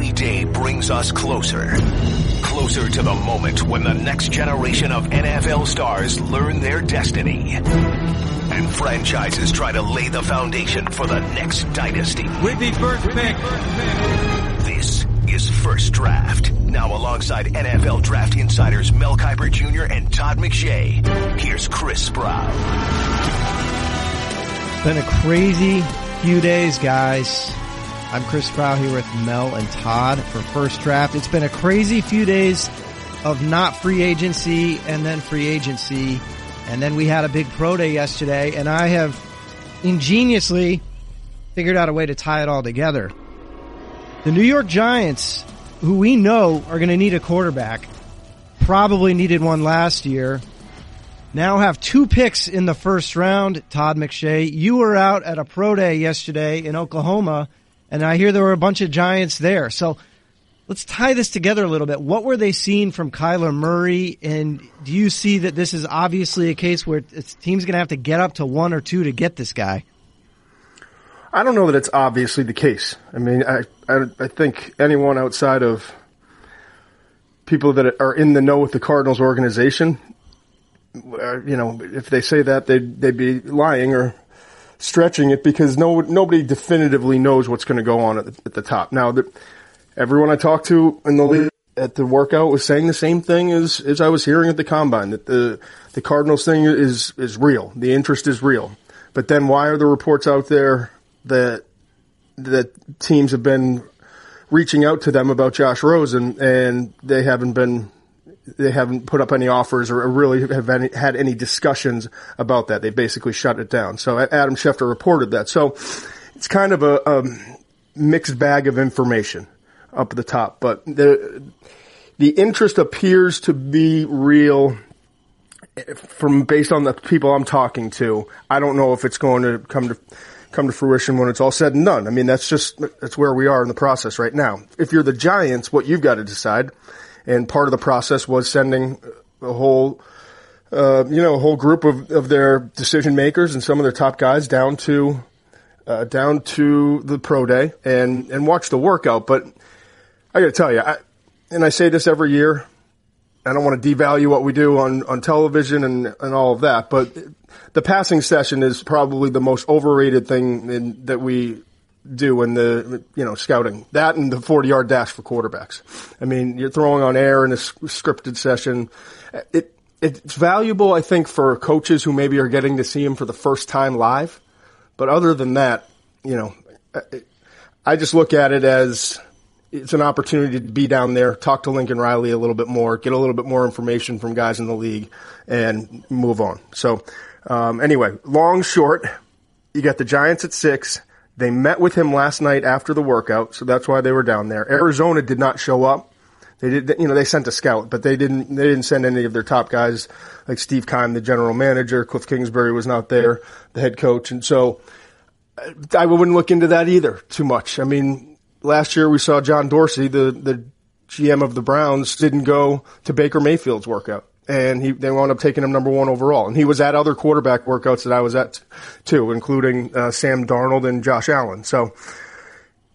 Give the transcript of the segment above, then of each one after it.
every day brings us closer. Closer to the moment when the next generation of NFL stars learn their destiny. And franchises try to lay the foundation for the next dynasty. With the first pick. This is First Draft. Now alongside NFL Draft Insiders Mel Kiper Jr. and Todd McShay. Here's Chris Sprow. Been a crazy few days, guys. I'm Chris Sprow here with Mel and Todd for First Draft. It's been a crazy few days of not free agency and then free agency. And then we had a big pro day yesterday and I have ingeniously figured out a way to tie it all together. The New York Giants, who we know are going to need a quarterback, probably needed one last year, now have two picks in the first round. Todd McShay, you were out at a pro day yesterday in Oklahoma and I hear there were a bunch of Giants there. So let's tie this together a little bit. What were they seeing from Kyler Murray? And do you see that this is obviously a case where it's team's going to have to get up to one or two to get this guy? I don't know that it's obviously the case. I mean, I, I, I think anyone outside of people that are in the know with the Cardinals organization, uh, you know, if they say that, they'd, they'd be lying or stretching it because no nobody definitively knows what's going to go on at the, at the top. Now, the, everyone I talked to in the at the workout was saying the same thing as as I was hearing at the combine that the the Cardinals thing is is real. The interest is real. But then why are the reports out there that that teams have been reaching out to them about Josh Rosen and they haven't been they haven't put up any offers or really have any, had any discussions about that. They basically shut it down. So Adam Schefter reported that. So it's kind of a, a mixed bag of information up at the top, but the the interest appears to be real eh, from based on the people I'm talking to. I don't know if it's going to come to come to fruition when it's all said and done. I mean, that's just that's where we are in the process right now. If you're the Giants, what you've got to decide and part of the process was sending a whole, uh, you know, a whole group of, of their decision makers and some of their top guys down to, uh, down to the pro day and, and watch the workout. But I gotta tell you, I, and I say this every year, I don't want to devalue what we do on, on television and, and all of that, but the passing session is probably the most overrated thing in, that we do in the you know scouting that and the 40 yard dash for quarterbacks. I mean, you're throwing on air in a scripted session. It it's valuable, I think, for coaches who maybe are getting to see him for the first time live. But other than that, you know, I just look at it as it's an opportunity to be down there, talk to Lincoln Riley a little bit more, get a little bit more information from guys in the league, and move on. So, um, anyway, long short, you got the Giants at six. They met with him last night after the workout, so that's why they were down there. Arizona did not show up. They did, you know, they sent a scout, but they didn't, they didn't send any of their top guys, like Steve Keim, the general manager. Cliff Kingsbury was not there, the head coach. And so I wouldn't look into that either too much. I mean, last year we saw John Dorsey, the, the GM of the Browns, didn't go to Baker Mayfield's workout and he they wound up taking him number one overall. And he was at other quarterback workouts that I was at too, including uh, Sam Darnold and Josh Allen. So,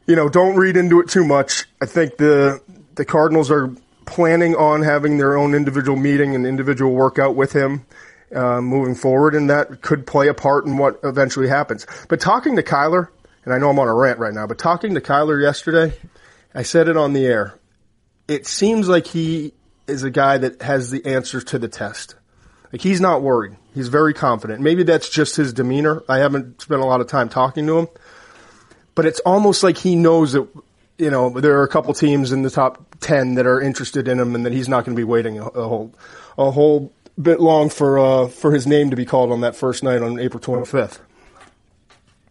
you know, don't read into it too much. I think the the Cardinals are planning on having their own individual meeting and individual workout with him. Uh, moving forward, and that could play a part in what eventually happens. But talking to Kyler, and I know I'm on a rant right now, but talking to Kyler yesterday, I said it on the air. It seems like he is a guy that has the answers to the test. Like he's not worried. He's very confident. Maybe that's just his demeanor. I haven't spent a lot of time talking to him, but it's almost like he knows that you know there are a couple teams in the top ten that are interested in him, and that he's not going to be waiting a, a, whole a whole bit long for uh, for his name to be called on that first night on April twenty fifth.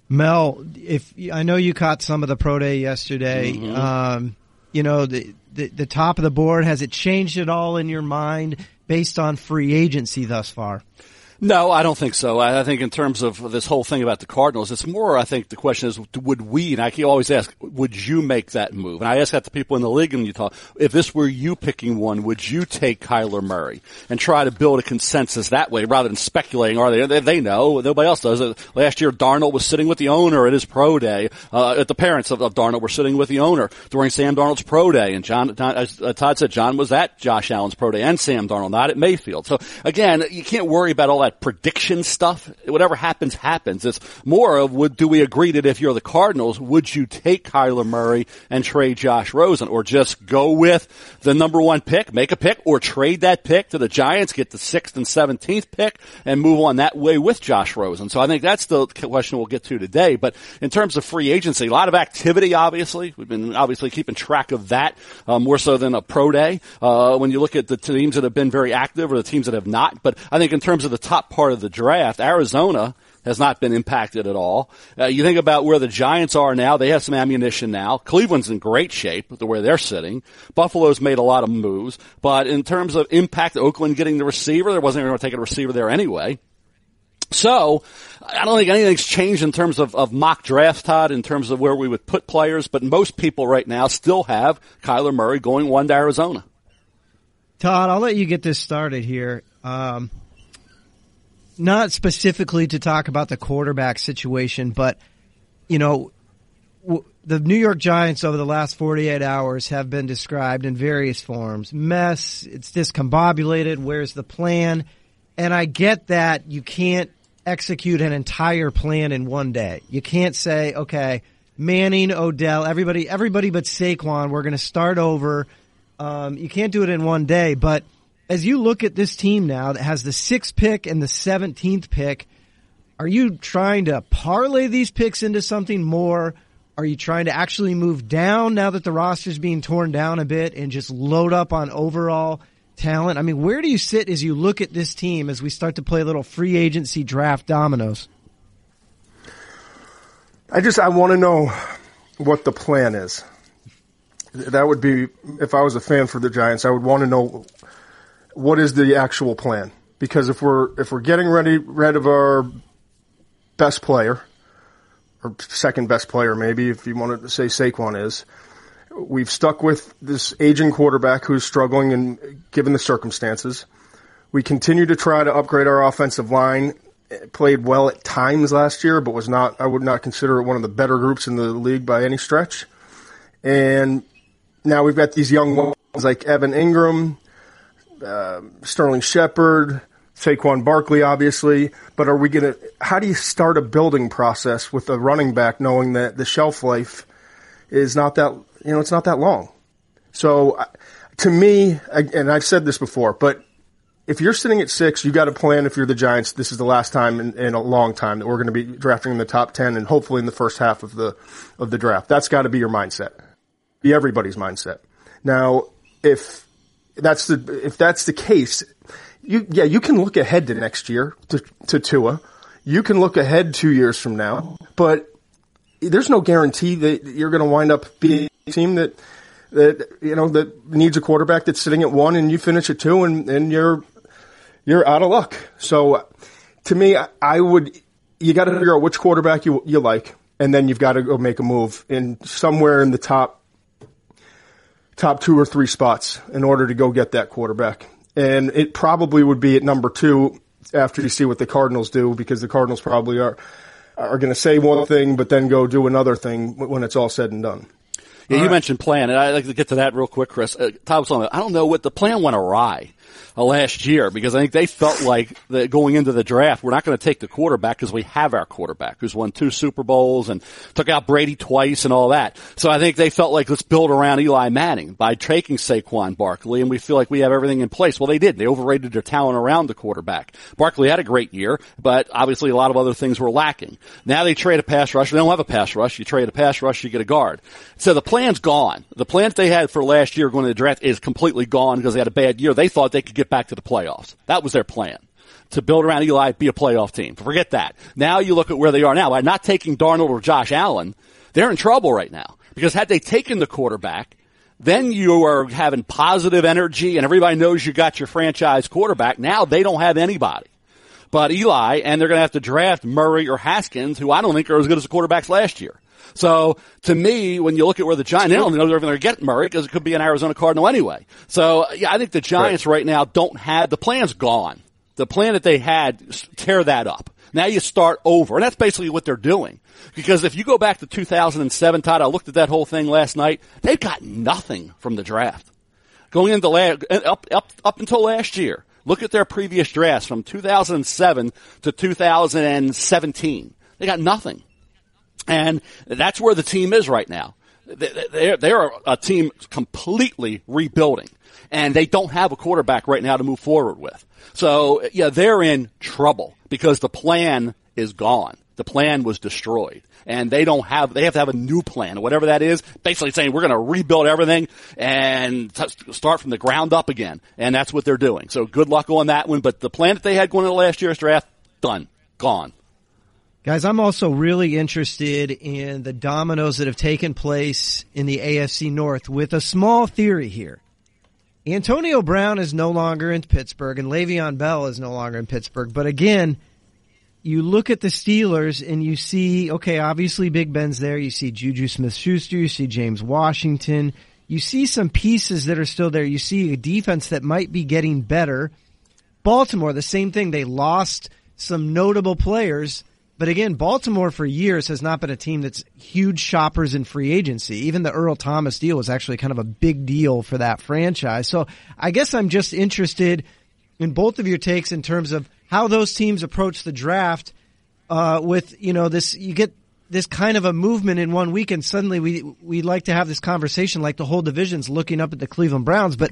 Mel, if I know you caught some of the pro day yesterday, mm-hmm. um, you know the the, the top of the board? Has it changed at all in your mind based on free agency thus far? No, I don't think so. I think in terms of this whole thing about the Cardinals, it's more, I think the question is, would we, and I always ask, would you make that move? And I ask that to people in the league in Utah, if this were you picking one, would you take Kyler Murray and try to build a consensus that way rather than speculating, are they, they know, nobody else does. Last year, Darnold was sitting with the owner at his pro day, uh, at the parents of, of, Darnold were sitting with the owner during Sam Darnold's pro day. And John, as uh, Todd said, John was at Josh Allen's pro day and Sam Darnold, not at Mayfield. So again, you can't worry about all that prediction stuff. Whatever happens, happens. It's more of would do we agree that if you're the Cardinals, would you take Kyler Murray and trade Josh Rosen, or just go with the number one pick, make a pick, or trade that pick to the Giants, get the sixth and seventeenth pick, and move on that way with Josh Rosen. So I think that's the question we'll get to today. But in terms of free agency, a lot of activity. Obviously, we've been obviously keeping track of that uh, more so than a pro day. Uh, when you look at the teams that have been very active or the teams that have not, but I think in terms of the top part of the draft, Arizona has not been impacted at all. Uh, you think about where the Giants are now; they have some ammunition now. Cleveland's in great shape with the way they're sitting. Buffalo's made a lot of moves, but in terms of impact, Oakland getting the receiver, there wasn't even going to take a receiver there anyway. So, I don't think anything's changed in terms of, of mock drafts, Todd, in terms of where we would put players, but most people right now still have Kyler Murray going one to Arizona. Todd, I'll let you get this started here. Um, not specifically to talk about the quarterback situation, but you know, w- the New York Giants over the last 48 hours have been described in various forms. Mess, it's discombobulated, where's the plan? And I get that you can't execute an entire plan in one day. You can't say, okay, Manning, Odell, everybody, everybody but Saquon, we're going to start over. Um, you can't do it in one day, but as you look at this team now that has the sixth pick and the 17th pick, are you trying to parlay these picks into something more? Are you trying to actually move down now that the roster is being torn down a bit and just load up on overall talent? I mean, where do you sit as you look at this team as we start to play little free agency draft dominoes? I just I want to know what the plan is. That would be if I was a fan for the Giants, I would want to know what is the actual plan? Because if we're if we're getting ready rid of our best player or second best player, maybe if you wanted to say Saquon is, we've stuck with this aging quarterback who's struggling and given the circumstances. We continue to try to upgrade our offensive line. It played well at times last year, but was not. I would not consider it one of the better groups in the league by any stretch. And now we've got these young ones like Evan Engram, uh, Sterling Shepard, Saquon Barkley, obviously. But are we going to? How do you start a building process with a running back, knowing that the shelf life is not that you know it's not that long? So, to me, and I've said this before, but if you're sitting at six, you got to plan. If you're the Giants, this is the last time in, in a long time that we're going to be drafting in the top ten, and hopefully in the first half of the of the draft. That's got to be your mindset. Be everybody's mindset. Now, if that's the if that's the case, you yeah you can look ahead to next year to to Tua, you can look ahead two years from now, but there's no guarantee that you're going to wind up being a team that that you know that needs a quarterback that's sitting at one and you finish at two and and you're you're out of luck. So to me, I would you got to figure out which quarterback you you like, and then you've got to go make a move in somewhere in the top top two or three spots in order to go get that quarterback. And it probably would be at number two after you see what the Cardinals do because the Cardinals probably are are going to say one thing but then go do another thing when it's all said and done. Yeah, all you right. mentioned plan, and I'd like to get to that real quick, Chris. Uh, Tom, I don't know what the plan went awry Uh, last year because I think they felt like that going into the draft, we're not going to take the quarterback because we have our quarterback who's won two Super Bowls and took out Brady twice and all that. So I think they felt like let's build around Eli Manning by taking Saquon Barkley and we feel like we have everything in place. Well, they did. They overrated their talent around the quarterback. Barkley had a great year, but obviously a lot of other things were lacking. Now they trade a pass rush. They don't have a pass rush. You trade a pass rush, you get a guard. So the plan's gone. The plan they had for last year going to the draft is completely gone because they had a bad year. They thought they could get back to the playoffs. That was their plan. To build around Eli, be a playoff team. Forget that. Now you look at where they are now. By not taking Darnold or Josh Allen, they're in trouble right now. Because had they taken the quarterback, then you are having positive energy and everybody knows you got your franchise quarterback. Now they don't have anybody. but Eli, and they're going to have to draft Murray or Haskins, who I don't think are as good as the quarterbacks last year. So to me, when you look at where the Giants, they don't know they're going to get Murray because it could be an Arizona Cardinal anyway. So yeah, I think the Giants right. right now don't have the plan's gone. The plan that they had, tear that up. Now you start over. And that's basically what they're doing. Because if you go back to 2007, Todd, I looked at that whole thing last night. They've got nothing from the draft. Going into last, up, up, up until last year. Look at their previous drafts from 2007 to 2017. They got nothing. And that's where the team is right now. They're, they're a team completely rebuilding and they don't have a quarterback right now to move forward with. So yeah, they're in trouble because the plan is gone. The plan was destroyed and they don't have, they have to have a new plan, whatever that is, basically saying we're going to rebuild everything and t- start from the ground up again. And that's what they're doing. So good luck on that one. But the plan that they had going into last year's draft, done, gone. Guys, I'm also really interested in the dominoes that have taken place in the AFC North with a small theory here. Antonio Brown is no longer in Pittsburgh and Le'Veon Bell is no longer in Pittsburgh. But again, you look at the Steelers and you see, okay, obviously Big Ben's there. You see Juju Smith-Schuster. You see James Washington. You see some pieces that are still there. You see a defense that might be getting better. Baltimore, the same thing. They lost some notable players but again, Baltimore for years has not been a team that's huge shoppers in free agency. Even the Earl Thomas deal was actually kind of a big deal for that franchise. So I guess I'm just interested in both of your takes in terms of how those teams approach the draft. Uh, with you know this, you get this kind of a movement in one week, and suddenly we we like to have this conversation like the whole division's looking up at the Cleveland Browns, but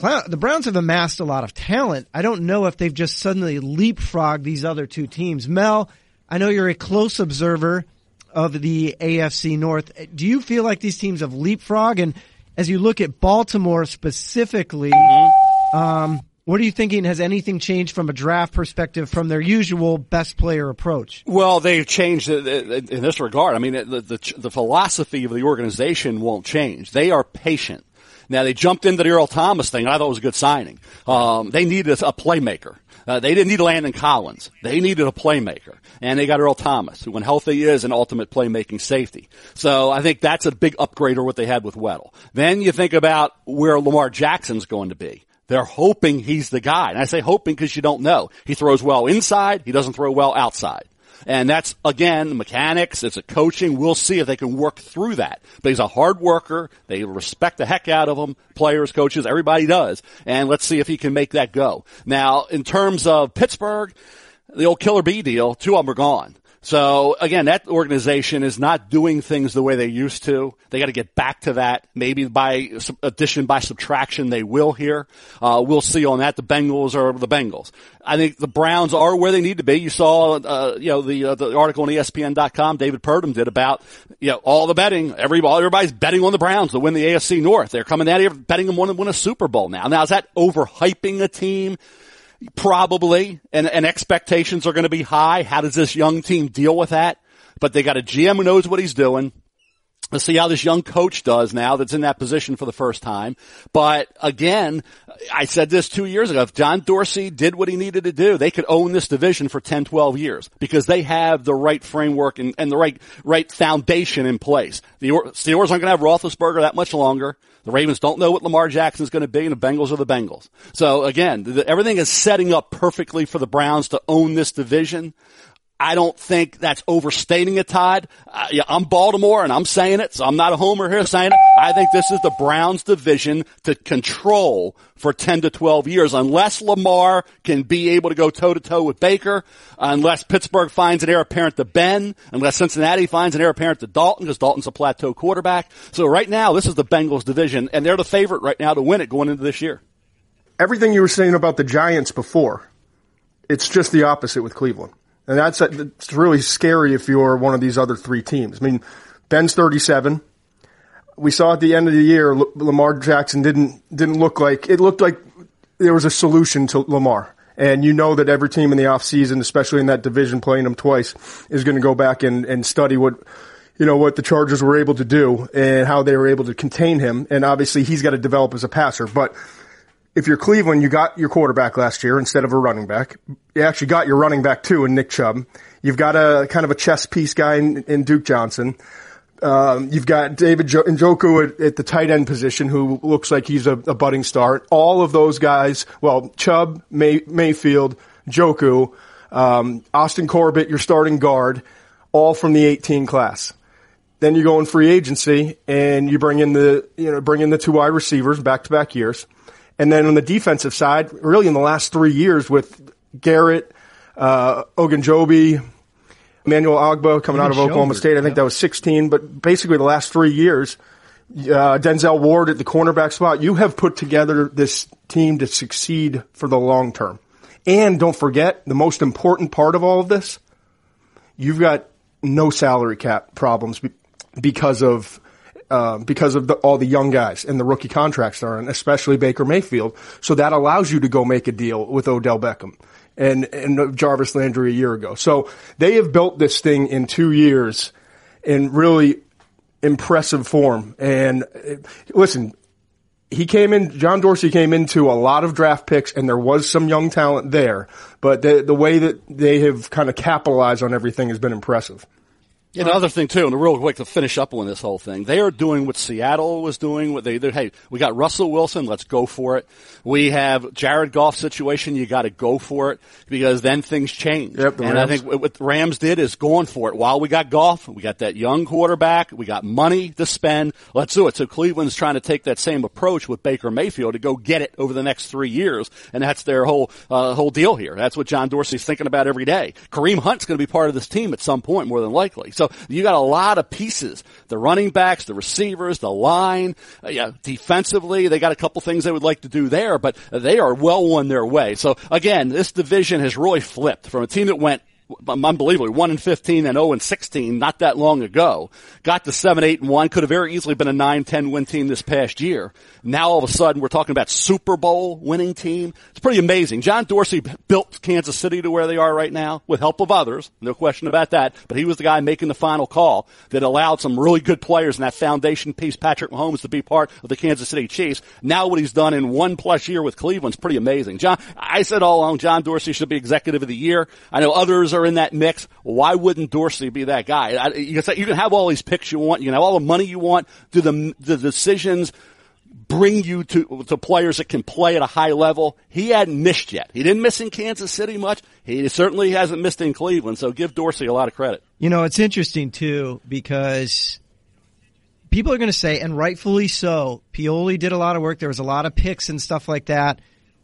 the Browns have amassed a lot of talent. I don't know if they've just suddenly leapfrogged these other two teams. Mel, I know you're a close observer of the AFC North. Do you feel like these teams have leapfrog? And as you look at Baltimore specifically, mm-hmm. um, what are you thinking? Has anything changed from a draft perspective from their usual best player approach? Well, they've changed in this regard. I mean, the, the, the philosophy of the organization won't change. They are patient. Now they jumped into the Earl Thomas thing. I thought it was a good signing. Um, they needed a playmaker. Uh, they didn't need Landon Collins. They needed a playmaker. And they got Earl Thomas, who when healthy is an ultimate playmaking safety. So I think that's a big upgrade over what they had with Weddle. Then you think about where Lamar Jackson's going to be. They're hoping he's the guy. And I say hoping because you don't know. He throws well inside. He doesn't throw well outside. And that's, again, mechanics. It's a coaching. We'll see if they can work through that. But he's a hard worker. They respect the heck out of him. Players, coaches, everybody does. And let's see if he can make that go. Now, in terms of Pittsburgh, the old Killer B deal, two of them are gone. So again, that organization is not doing things the way they used to. They got to get back to that. Maybe by addition, by subtraction, they will here. Uh, we'll see on that. The Bengals are the Bengals. I think the Browns are where they need to be. You saw, uh, you know, the uh, the article on ESPN.com David Purdum did about, you know, all the betting. Everybody, everybody's betting on the Browns to win the AFC North. They're coming out here betting them one to win a Super Bowl now. Now is that overhyping a team? Probably, and, and expectations are going to be high. How does this young team deal with that? But they got a GM who knows what he's doing. Let's see how this young coach does now that's in that position for the first time. But again, I said this two years ago. If John Dorsey did what he needed to do, they could own this division for 10, 12 years because they have the right framework and, and the right, right foundation in place. The Steelers aren't going to have Roethlisberger that much longer. The Ravens don't know what Lamar Jackson is going to be, and the Bengals are the Bengals. So again, the, everything is setting up perfectly for the Browns to own this division. I don't think that's overstating it, Todd. Uh, yeah, I'm Baltimore and I'm saying it, so I'm not a homer here saying it. I think this is the Browns division to control for 10 to 12 years unless Lamar can be able to go toe to toe with Baker, unless Pittsburgh finds an heir apparent to Ben, unless Cincinnati finds an heir apparent to Dalton because Dalton's a plateau quarterback. So right now, this is the Bengals division and they're the favorite right now to win it going into this year. Everything you were saying about the Giants before, it's just the opposite with Cleveland. And that's, it's really scary if you're one of these other three teams. I mean, Ben's 37. We saw at the end of the year, Lamar Jackson didn't, didn't look like, it looked like there was a solution to Lamar. And you know that every team in the offseason, especially in that division playing them twice, is going to go back and, and study what, you know, what the Chargers were able to do and how they were able to contain him. And obviously he's got to develop as a passer. But if you're Cleveland, you got your quarterback last year instead of a running back. You actually got your running back too in Nick Chubb. You've got a kind of a chess piece guy in, in Duke Johnson. Um, you've got David jo- Njoku at, at, the tight end position, who looks like he's a, a, budding star. All of those guys, well, Chubb, May, Mayfield, Joku, um, Austin Corbett, your starting guard, all from the 18 class. Then you go in free agency and you bring in the, you know, bring in the two wide receivers back to back years. And then on the defensive side, really in the last three years with Garrett, uh, Ogunjobi, Emmanuel Ogbah coming out of Oklahoma State. I think that was 16, but basically the last three years, uh, Denzel Ward at the cornerback spot, you have put together this team to succeed for the long term. And don't forget, the most important part of all of this, you've got no salary cap problems because of uh, because of the, all the young guys and the rookie contracts are in, especially Baker Mayfield. So that allows you to go make a deal with Odell Beckham and, and Jarvis Landry a year ago. So they have built this thing in two years in really impressive form. And uh, listen, he came in, John Dorsey came into a lot of draft picks and there was some young talent there, but the, the way that they have kind of capitalized on everything has been impressive. Another thing too, and real quick to finish up on this whole thing, they are doing what Seattle was doing. What they, hey, we got Russell Wilson, let's go for it. We have Jared Goff situation, you got to go for it because then things change. Yep, and. I think what the Rams did is going for it. While we got Goff, we got that young quarterback, we got money to spend. Let's do it. So Cleveland's trying to take that same approach with Baker Mayfield to go get it over the next three years, and that's their whole uh, whole deal here. That's what John Dorsey's thinking about every day. Kareem Hunt's going to be part of this team at some point, more than likely. So you got a lot of pieces. The running backs, the receivers, the line, uh, yeah, defensively, they got a couple things they would like to do there, but they are well on their way. So again, this division has really flipped from a team that went unbelievably, 1 and 15 and 0 and 16 not that long ago. Got to 7, 8 and 1. Could have very easily been a 9, 10 win team this past year. Now all of a sudden we're talking about Super Bowl winning team. It's pretty amazing. John Dorsey built Kansas City to where they are right now with help of others. No question about that. But he was the guy making the final call that allowed some really good players in that foundation piece, Patrick Mahomes, to be part of the Kansas City Chiefs. Now what he's done in one plus year with Cleveland's pretty amazing. John, I said all along John Dorsey should be executive of the year. I know others are in that mix. Why wouldn't Dorsey be that guy? You, can you can have all these picks you want. You can have all the money you want. Do the, the decisions bring you to, to players that can play at a high level? He hadn't missed yet. He didn't miss in Kansas City much. He certainly hasn't missed in Cleveland. So give Dorsey a lot of credit. You know, it's interesting too because people are going to say, and rightfully so, Pioli did a lot of work. There was a lot of picks and stuff like that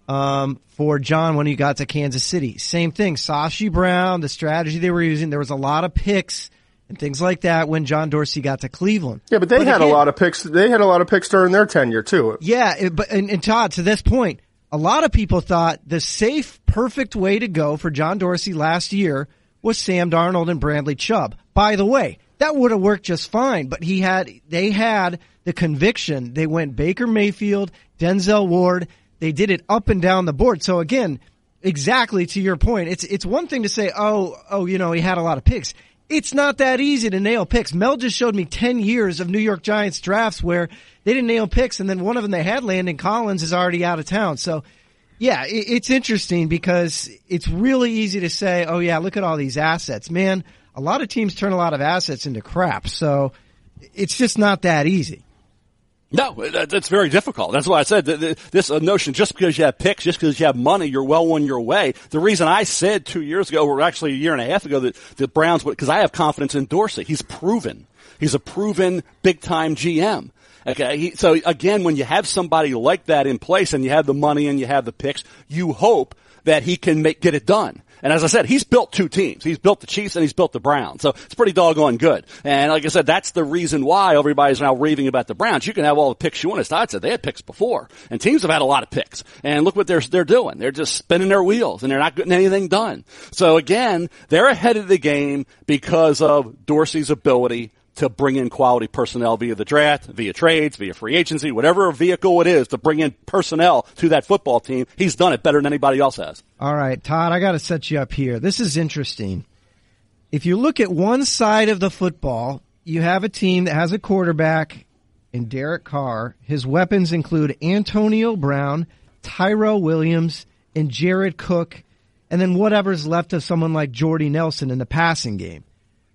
um, for John when he got to Kansas City. Same thing. Sashi Brown, the strategy they were using, there was a lot of picks and things like that when John Dorsey got to Cleveland. Yeah, but they but had again, a lot of picks. They had a lot of picks during their tenure too. Yeah, it, but and, and Todd, to this point, a lot of people thought the safe, perfect way to go for John Dorsey last year was Sam Darnold and Bradley Chubb. By the way, that would have worked just fine, but he had, they had the conviction. They went Baker Mayfield, Denzel Ward, they did it up and down the board. So again, exactly to your point, it's it's one thing to say, oh, oh, you know, he had a lot of picks. It's not that easy to nail picks. Mel just showed me 10 years of New York Giants drafts where they didn't nail picks and then one of them they had Landon Collins is already out of town. So yeah, it's interesting because it's really easy to say, oh yeah, look at all these assets. Man, a lot of teams turn a lot of assets into crap. So it's just not that easy. No, uh, that's very difficult. That's why I said this uh, notion, just because you have picks, just because you have money, you're well on your way. The reason I said two years ago, or actually a year and a half ago, that the Browns, would, because I have confidence in Dorsey. He's proven. He's a proven big time GM. Okay. He, so again, when you have somebody like that in place and you have the money and you have the picks, you hope that he can make, get it done. And as I said, he's built two teams. He's built the Chiefs and he's built the Browns. So it's pretty doggone good. And like I said, that's the reason why everybody's now raving about the Browns. You can have all the picks you want. As Todd said, they had picks before. And teams have had a lot of picks. And look what they're, they're doing. They're just spinning their wheels and they're not getting anything done. So again, they're ahead of the game because of Dorsey's ability to bring in quality personnel via the draft, via trades, via free agency, whatever vehicle it is to bring in personnel to that football team. He's done it better than anybody else has. All right, Todd, I got to set you up here. This is interesting. If you look at one side of the football, you have a team that has a quarterback in Derek Carr. His weapons include Antonio Brown, Tyrell Williams and Jared Cook, and then whatever's left of someone like Jordy Nelson in the passing game.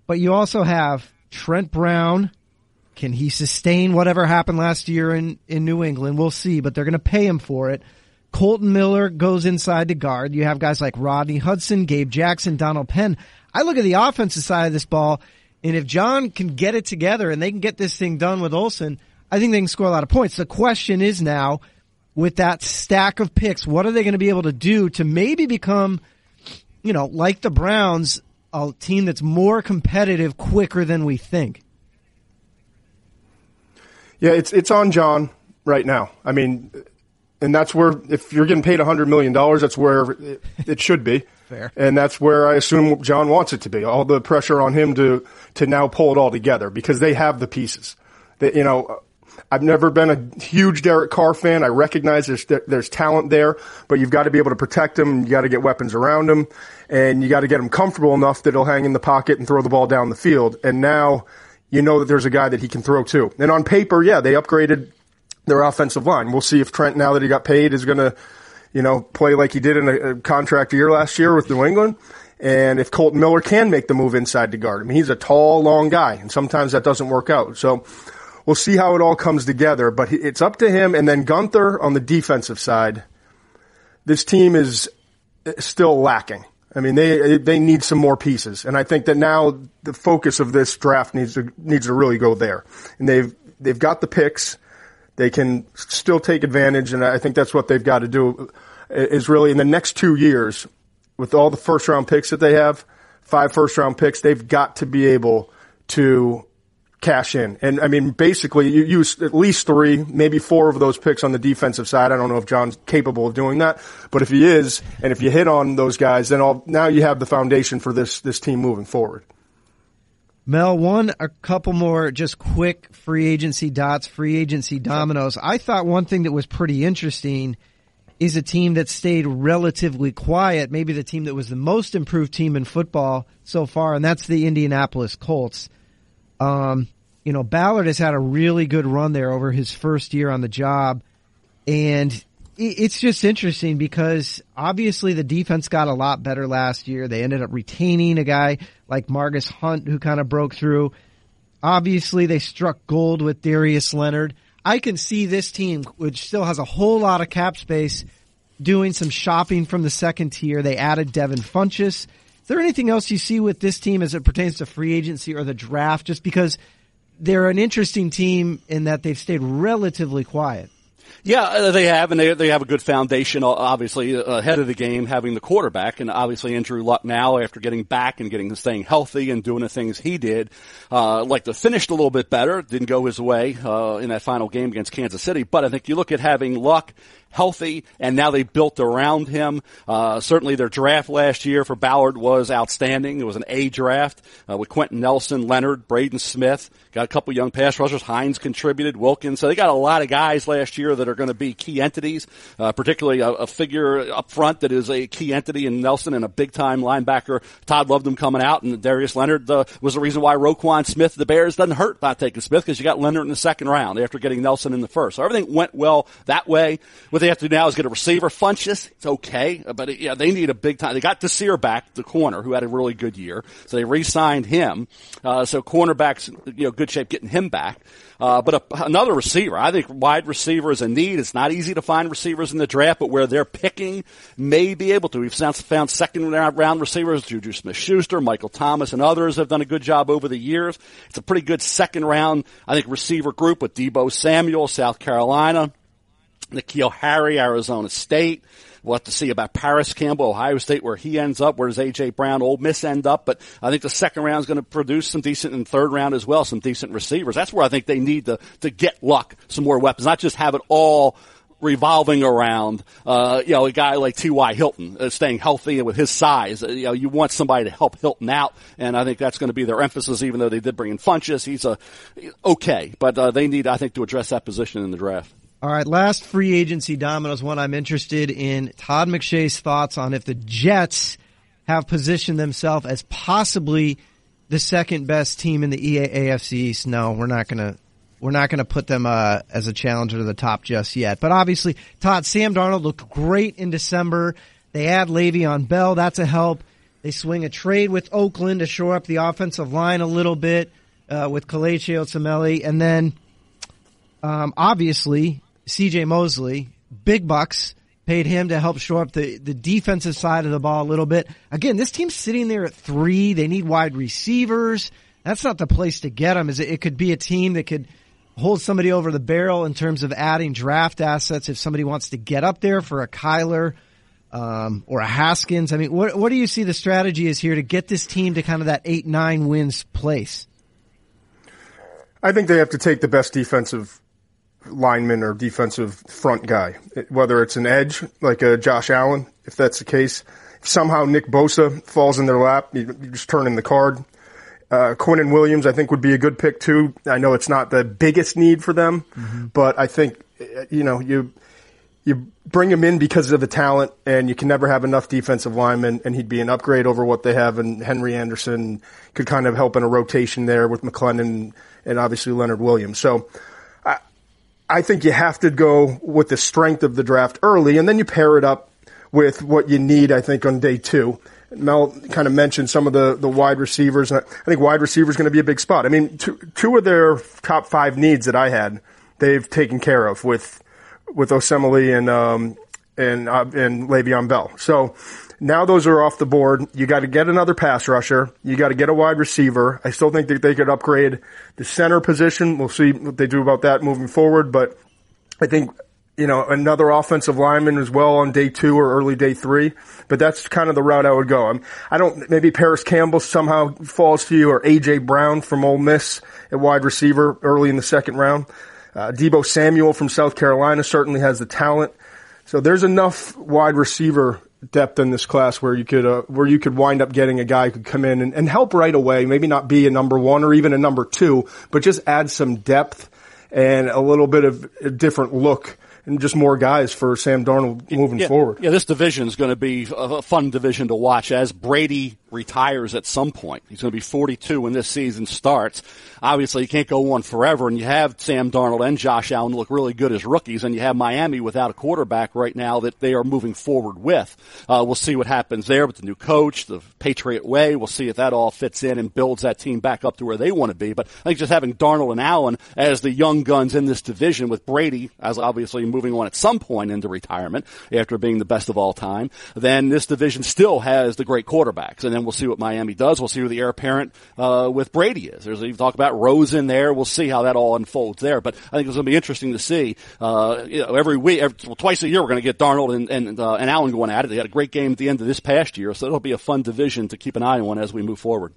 But you also have Trent Brown. Can he sustain whatever happened last year in, in New England? We'll see, but they're going to pay him for it. Kolton Miller goes inside to guard. You have guys like Rodney Hudson, Gabe Jackson, Donald Penn. I look at the offensive side of this ball, and if John can get it together and they can get this thing done with Olson, I think they can score a lot of points. The question is now, with that stack of picks, what are they going to be able to do to maybe become, you know, like the Browns, a team that's more competitive quicker than we think? Yeah, it's it's on John right now. I mean, and that's where if you're getting paid hundred million dollars, that's where it, it should be. Fair. And that's where I assume John wants it to be. All the pressure on him to to now pull it all together because they have the pieces. That you know, I've never been a huge Derek Carr fan. I recognize there's there's talent there, but you've got to be able to protect him. You got to get weapons around him, and you got to get him comfortable enough that he'll hang in the pocket and throw the ball down the field. And now you know that there's a guy that he can throw to. And on paper, yeah, they upgraded their offensive line. We'll see if Trent, now that he got paid, is going to, you know, play like he did in a, a, contract year last year with New England. And if Kolton Miller can make the move inside to guard him, he's a tall, long guy, and sometimes that doesn't work out. So we'll see how it all comes together. But it's up to him. And then Guenther on the defensive side, this team is eh, still lacking. I mean, they eh, they need some more pieces, and I think that now the focus of this draft needs to needs to really go there. And they've they've got the picks, they can still take advantage, and I think that's what they've got to do. Eh, is really in the next two years, with all the first round picks that they have, five first round picks, they've got to be able to cash in. And I mean, basically, you use at least three, maybe four of those picks on the defensive side. I don't know if John's capable of doing that, but if he is, and if you hit on those guys, then all, now you have the foundation for this this team moving forward. Mel, one, a couple more just quick free agency dots, free agency dominoes. I thought one thing that was pretty interesting is a team that stayed relatively quiet, maybe the team that was the most improved team in football so far, and that's the Indianapolis Colts. Um, you know, Ballard has had a really good run there over his first year on the job. And it's just interesting because obviously the defense got a lot better last year. They ended up retaining a guy like Margus Hunt who kind of broke through. Obviously they struck gold with Darius Leonard. I can see this team, which still has a whole lot of cap space, doing some shopping from the second tier. They added Devin Funchess there anything else you see with this team as it pertains to free agency or the draft? Just because they're an interesting team in that they've stayed relatively quiet. Yeah, uh, they have, and they they have a good foundation. Obviously, uh, ahead of the game, having the quarterback, and obviously Andrew Luck now after getting back and getting staying healthy and doing the things he did, uh, like the finished a little bit better. Didn't go his way uh, in that final game against Kansas City, but I think you look at having Luck healthy, and now they built around him. Uh, certainly their draft last year for Ballard was outstanding. It was an A draft uh, with Quenton Nelson, Leonard, Braden Smith. Got a couple young pass rushers. Hines contributed, Wilkins. So they got a lot of guys last year that are going to be key entities, uh, particularly a, a, figure up front that is a key entity in Nelson and a big time linebacker. Todd loved him coming out, and Darius Leonard uh, was the reason why Roquan Smith, the Bears, doesn't hurt not taking Smith because you got Leonard in the second round after getting Nelson in the first. So everything went well that way. With what they have to do now is get a receiver. Funchess, it's okay, but it, yeah, they need a big time. They got Desir back, the corner, who had a really good year, so they re-signed him. Uh, so cornerbacks, you know, good shape getting him back. Uh, but a, another receiver, I think wide receiver is a need. It's not easy to find receivers in the draft, but where they're picking may be able to. We've found second round receivers, Juju Smith-Schuster, Michael Thomas, and others have done a good job over the years. It's a pretty good second round, I think, receiver group with Deebo Samuel, South Carolina. N'Keal Harry, Arizona State. We'll have to see about Parris Campbell, Ohio State, where he ends up. Where does AJ Brown, Ole Miss end up? But I think the second round is going to produce some decent, and third round as well, some decent receivers. That's where I think they need to to get Luck, some more weapons, not just have it all revolving around, uh, you know, a guy like T.Y. Hilton uh, staying healthy and with his size. Uh, you know, you want somebody to help Hilton out, and I think that's going to be their emphasis. Even though they did bring in Funchess, he's a okay, but uh, they need, I think, to address that position in the draft. All right, last free agency dominoes one I'm interested in Todd McShay's thoughts on if the Jets have positioned themselves as possibly the second best team in the EAFC East. No, we're not going to we're not going to put them uh, as a challenger to the top just yet. But obviously, Todd Sam Darnold looked great in December. They add Le'Veon Bell, that's a help. They swing a trade with Oakland to shore up the offensive line a little bit uh, with Kelechi Osemele, and then um, obviously C.J. Mosley, big bucks paid him to help shore up the, the defensive side of the ball a little bit. Again, this team's sitting there at three. They need wide receivers. That's not the place to get them. Is it, it could be a team that could hold somebody over the barrel in terms of adding draft assets if somebody wants to get up there for a Kyler um, or a Haskins. I mean, what what do you see the strategy is here to get this team to kind of that eight nine wins place? I think they have to take the best defensive lineman or defensive front guy, whether it's an edge like a Josh Allen, if that's the case. If somehow Nick Bosa falls in their lap, you, you just turn in the card. Uh, Quinnen Williams, I think, would be a good pick too. I know it's not the biggest need for them, mm-hmm. but I think you know you you bring him in because of the talent, and you can never have enough defensive linemen, and he'd be an upgrade over what they have. And Henry Anderson could kind of help in a rotation there with McLendon and obviously Leonard Williams. So I, think you have to go with the strength of the draft early, and then you pair it up with what you need. I think on day two. Mel kind of mentioned some of the, the wide receivers. I think wide receiver is going to be a big spot. I mean, two, two of their top five needs that I had, they've taken care of with with Osemele and um, and uh, and Le'Veon Bell. So now those are off the board. You got to get another pass rusher. You got to get a wide receiver. I still think that they could upgrade the center position. We'll see what they do about that moving forward. But I think you know another offensive lineman as well on day two or early day three. But that's kind of the route I would go. I'm, I don't maybe Parris Campbell somehow falls to you or AJ Brown from Ole Miss at wide receiver early in the second round. Uh, Deebo Samuel from South Carolina certainly has the talent. So there's enough wide receiver depth in this class where you could uh, where you could wind up getting a guy who could come in and, and help right away. Maybe not be a number one or even a number two, but just add some depth and a little bit of a different look and just more guys for Sam Darnold moving yeah, forward. Yeah, this division is going to be a fun division to watch as Brady retires at some point. He's going to be 42 when this season starts. Obviously, you can't go on forever, and you have Sam Darnold and Josh Allen look really good as rookies, and you have Miami without a quarterback right now that they are moving forward with. Uh, we'll see what happens there with the new coach, the Patriot way. We'll see if that all fits in and builds that team back up to where they want to be. But I think just having Darnold and Allen as the young guns in this division with Brady as obviously moving on at some point into retirement after being the best of all time, then this division still has the great quarterbacks. And then we'll see what Miami does. We'll see who the heir apparent uh, with Brady is. There's you talk about Rose in there. We'll see how that all unfolds there. But I think it's going to be interesting to see. Uh, you know, every week, every, well, twice a year, we're going to get Darnold and and, uh, and Allen going at it. They had a great game at the end of this past year, so it'll be a fun division to keep an eye on as we move forward.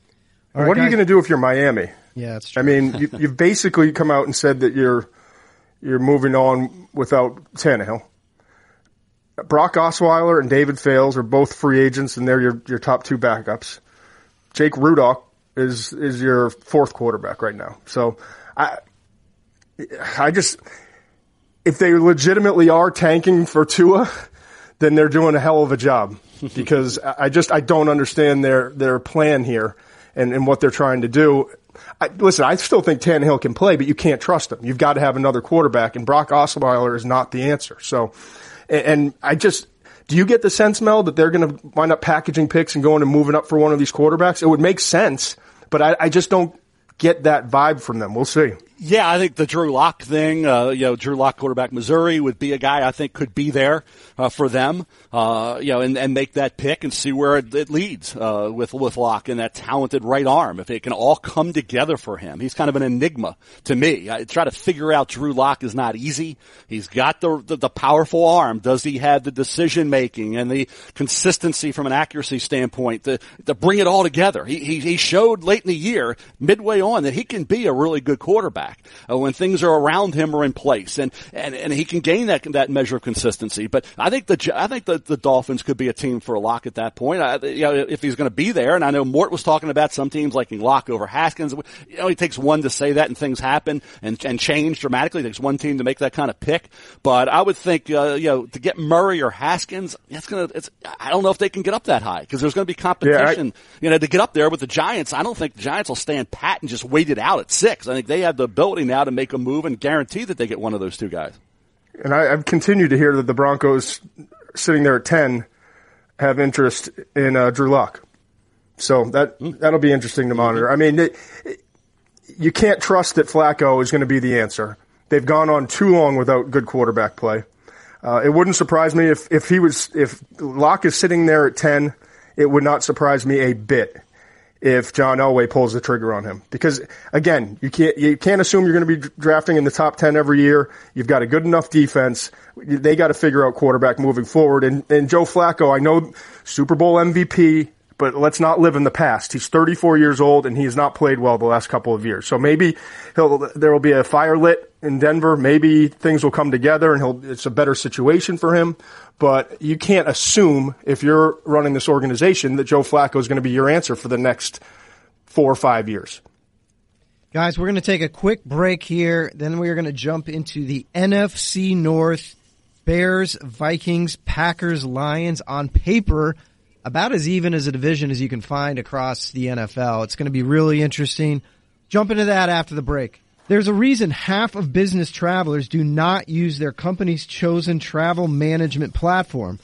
Right, what guys. are you going to do if you're Miami? Yeah, that's true. I mean, you, you've basically come out and said that you're you're moving on without Tannehill. Brock Osweiler and David Fales are both free agents, and they're your, your top two backups. Jake Rudock is is your fourth quarterback right now. So I I just if they legitimately are tanking for Tua, then they're doing a hell of a job because I just I don't understand their their plan here and, and what they're trying to do. I, listen, I still think Tannehill can play, but you can't trust him. You've got to have another quarterback, and Brock Osweiler is not the answer. So, and, and I just do you get the sense, Mel, that they're going to wind up packaging picks and going and moving up for one of these quarterbacks? It would make sense, but I, I just don't get that vibe from them. We'll see. Yeah, I think the Drew Lock thing, uh, you know, Drew Lock quarterback Missouri would be a guy I think could be there uh, for them, uh, you know, and, and make that pick and see where it, it leads uh, with with Lock and that talented right arm. If it can all come together for him, he's kind of an enigma to me. I try to figure out Drew Lock is not easy. He's got the, the the powerful arm. Does he have the decision making and the consistency from an accuracy standpoint to to bring it all together? He he, he showed late in the year, midway on, that he can be a really good quarterback uh, when things are around him or in place, and, and and he can gain that that measure of consistency. But I think the I think the, the Dolphins could be a team for a Lock at that point. I, you know, if he's going to be there, and I know Mort was talking about some teams liking Lock over Haskins. You know, it takes one to say that, and things happen and and change dramatically. It takes one team to make that kind of pick. But I would think, uh, you know, to get Murray or Haskins, that's gonna. It's I don't know if they can get up that high because there's going to be competition. Yeah, I, you know, to get up there with the Giants. I don't think the Giants will stand pat and just wait it out at six. I think they have the ability ability now to make a move and guarantee that they get one of those two guys. And I, I've continued to hear that the Broncos, sitting there at ten, have interest in uh, Drew Lock. So that that'll be interesting to monitor. I mean, it, you can't trust that Flacco is going to be the answer. They've gone on too long without good quarterback play. Uh, it wouldn't surprise me if, if he was if Lock is sitting there at ten. It would not surprise me a bit if John Elway pulls the trigger on him. Because again, you can't you can't assume you're going to be drafting in the top ten every year. You've got a good enough defense. They got to figure out quarterback moving forward. And and Joe Flacco, I know Super Bowl MVP, but let's not live in the past. He's 34 years old and he has not played well the last couple of years. So maybe he'll there will be a fire lit in Denver. Maybe things will come together and he'll it's a better situation for him. But you can't assume if you're running this organization that Joe Flacco is going to be your answer for the next four or five years. Guys, we're going to take a quick break here. Then we're going to jump into the NFC North. Bears, Vikings, Packers, Lions on paper, about as even as a division as you can find across the NFL. It's going to be really interesting. Jump into that after the break. There's a reason half of business travelers do not use their company's chosen travel management platform.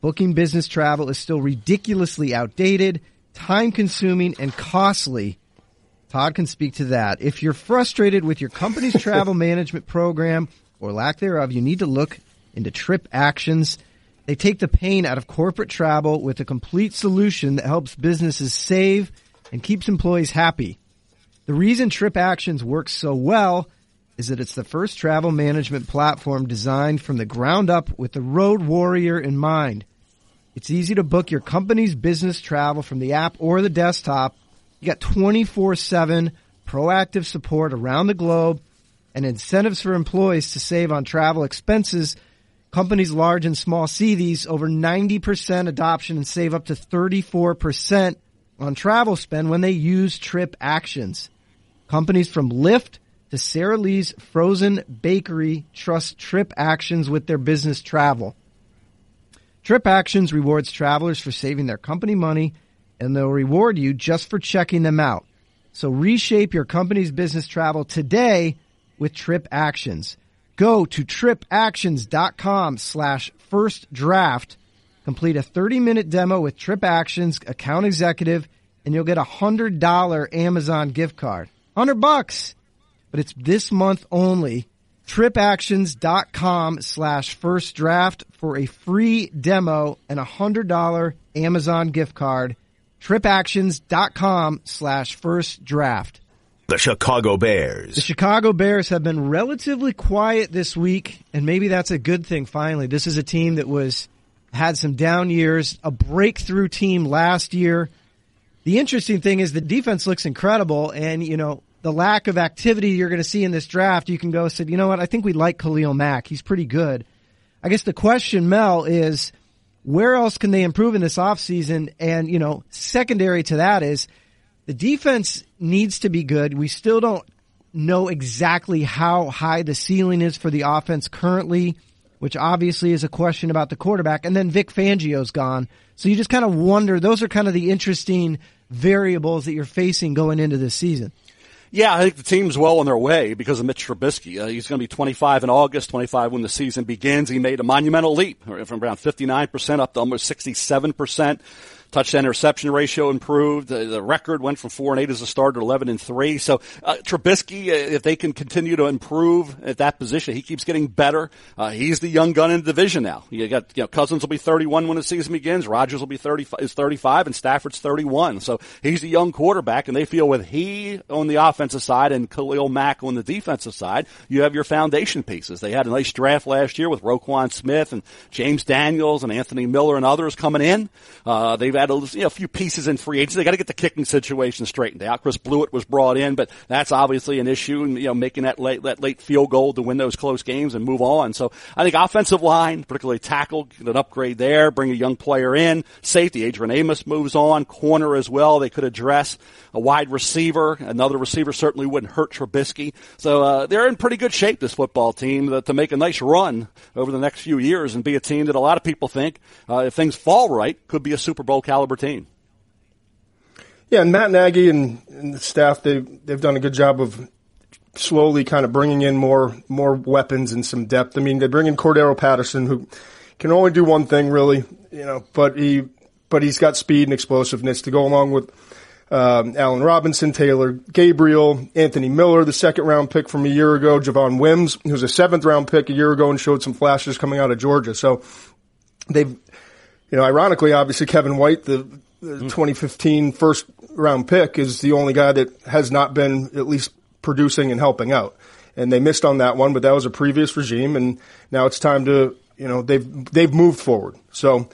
Booking business travel is still ridiculously outdated, time consuming, and costly. Todd can speak to that. If you're frustrated with your company's travel management program or lack thereof, you need to look into Trip Actions. They take the pain out of corporate travel with a complete solution that helps businesses save and keeps employees happy. The reason Trip Actions works so well is that it's the first travel management platform designed from the ground up with the road warrior in mind. It's easy to book your company's business travel from the app or the desktop. You got 24-7 proactive support around the globe and incentives for employees to save on travel expenses. Companies large and small see these over 90% adoption and save up to 34% on travel spend when they use Trip Actions. Companies from Lyft to Sara Lee's Frozen Bakery trust Trip Actions with their business travel. Trip Actions rewards travelers for saving their company money and they'll reward you just for checking them out. So reshape your company's business travel today with Trip Actions. Go to tripactions.com slash first draft, complete a 30 minute demo with Trip Actions account executive, and you'll get a hundred dollar Amazon gift card. 100 bucks. But it's this month only. Tripactions.com slash first draft for a free demo and a hundred dollar Amazon gift card. Tripactions.com slash first draft. The Chicago Bears. The Chicago Bears have been relatively quiet this week, and maybe that's a good thing finally. This is a team that was had some down years, a breakthrough team last year. The interesting thing is the defense looks incredible, and you know the lack of activity you're going to see in this draft. You can go say, you know what? I think we like Khalil Mack. He's pretty good. I guess the question, Mel, is where else can they improve in this offseason? And you know, secondary to that is the defense needs to be good. We still don't know exactly how high the ceiling is for the offense currently, which obviously is a question about the quarterback. And then Vic Fangio's gone. So you just kind of wonder, those are kind of the interesting variables that you're facing going into this season. Yeah, I think the team's well on their way because of Mitch Trubisky. Uh, he's going to be 25 in August, 25 when the season begins. He made a monumental leap from around 59% up to almost 67%. Touchdown interception ratio improved. The, the, record went from four and eight as a starter to eleven and three. So uh, Trubisky, uh, if they can continue to improve at that position, he keeps getting better. Uh, he's the young gun in the division now. You got you know Cousins will be thirty one when the season begins. Rodgers will be thirty is thirty five, and Stafford's thirty one. So he's a young quarterback, and they feel with he on the offensive side and Khalil Mack on the defensive side, you have your foundation pieces. They had a nice draft last year with Roquan Smith and James Daniels and Anthony Miller and others coming in. Uh, they've a, you know, a few pieces in free agency. They got to get the kicking situation straightened out. Chris Blewitt was brought in, but that's obviously an issue. And you know, making that late that late field goal to win those close games and move on. So I think offensive line, particularly tackle, get an upgrade there. Bring a young player in. Safety, Adrian Amos moves on. Corner as well. They could address a wide receiver. Another receiver certainly wouldn't hurt Trubisky. So uh, they're in pretty good shape. This football team to, to make a nice run over the next few years and be a team that a lot of people think, uh, if things fall right, could be a Super Bowl caliber team. Yeah, and Matt Nagy and, and the staff they they've done a good job of slowly kind of bringing in more more weapons and some depth. I mean, they bring in Cordarrelle Patterson, who can only do one thing really, you know, but he but he's got speed and explosiveness to go along with um, Allen Robinson, Taylor Gabriel, Anthony Miller, the second round pick from a year ago, Javon Wims, who was a seventh round pick a year ago and showed some flashes coming out of Georgia. So they've, you know, ironically, obviously Kevin White, the, the hmm. 2015 first round pick, is the only guy that has not been at least producing and helping out. And they missed on that one, but that was a previous regime, and now it's time to, you know, they've they've moved forward. So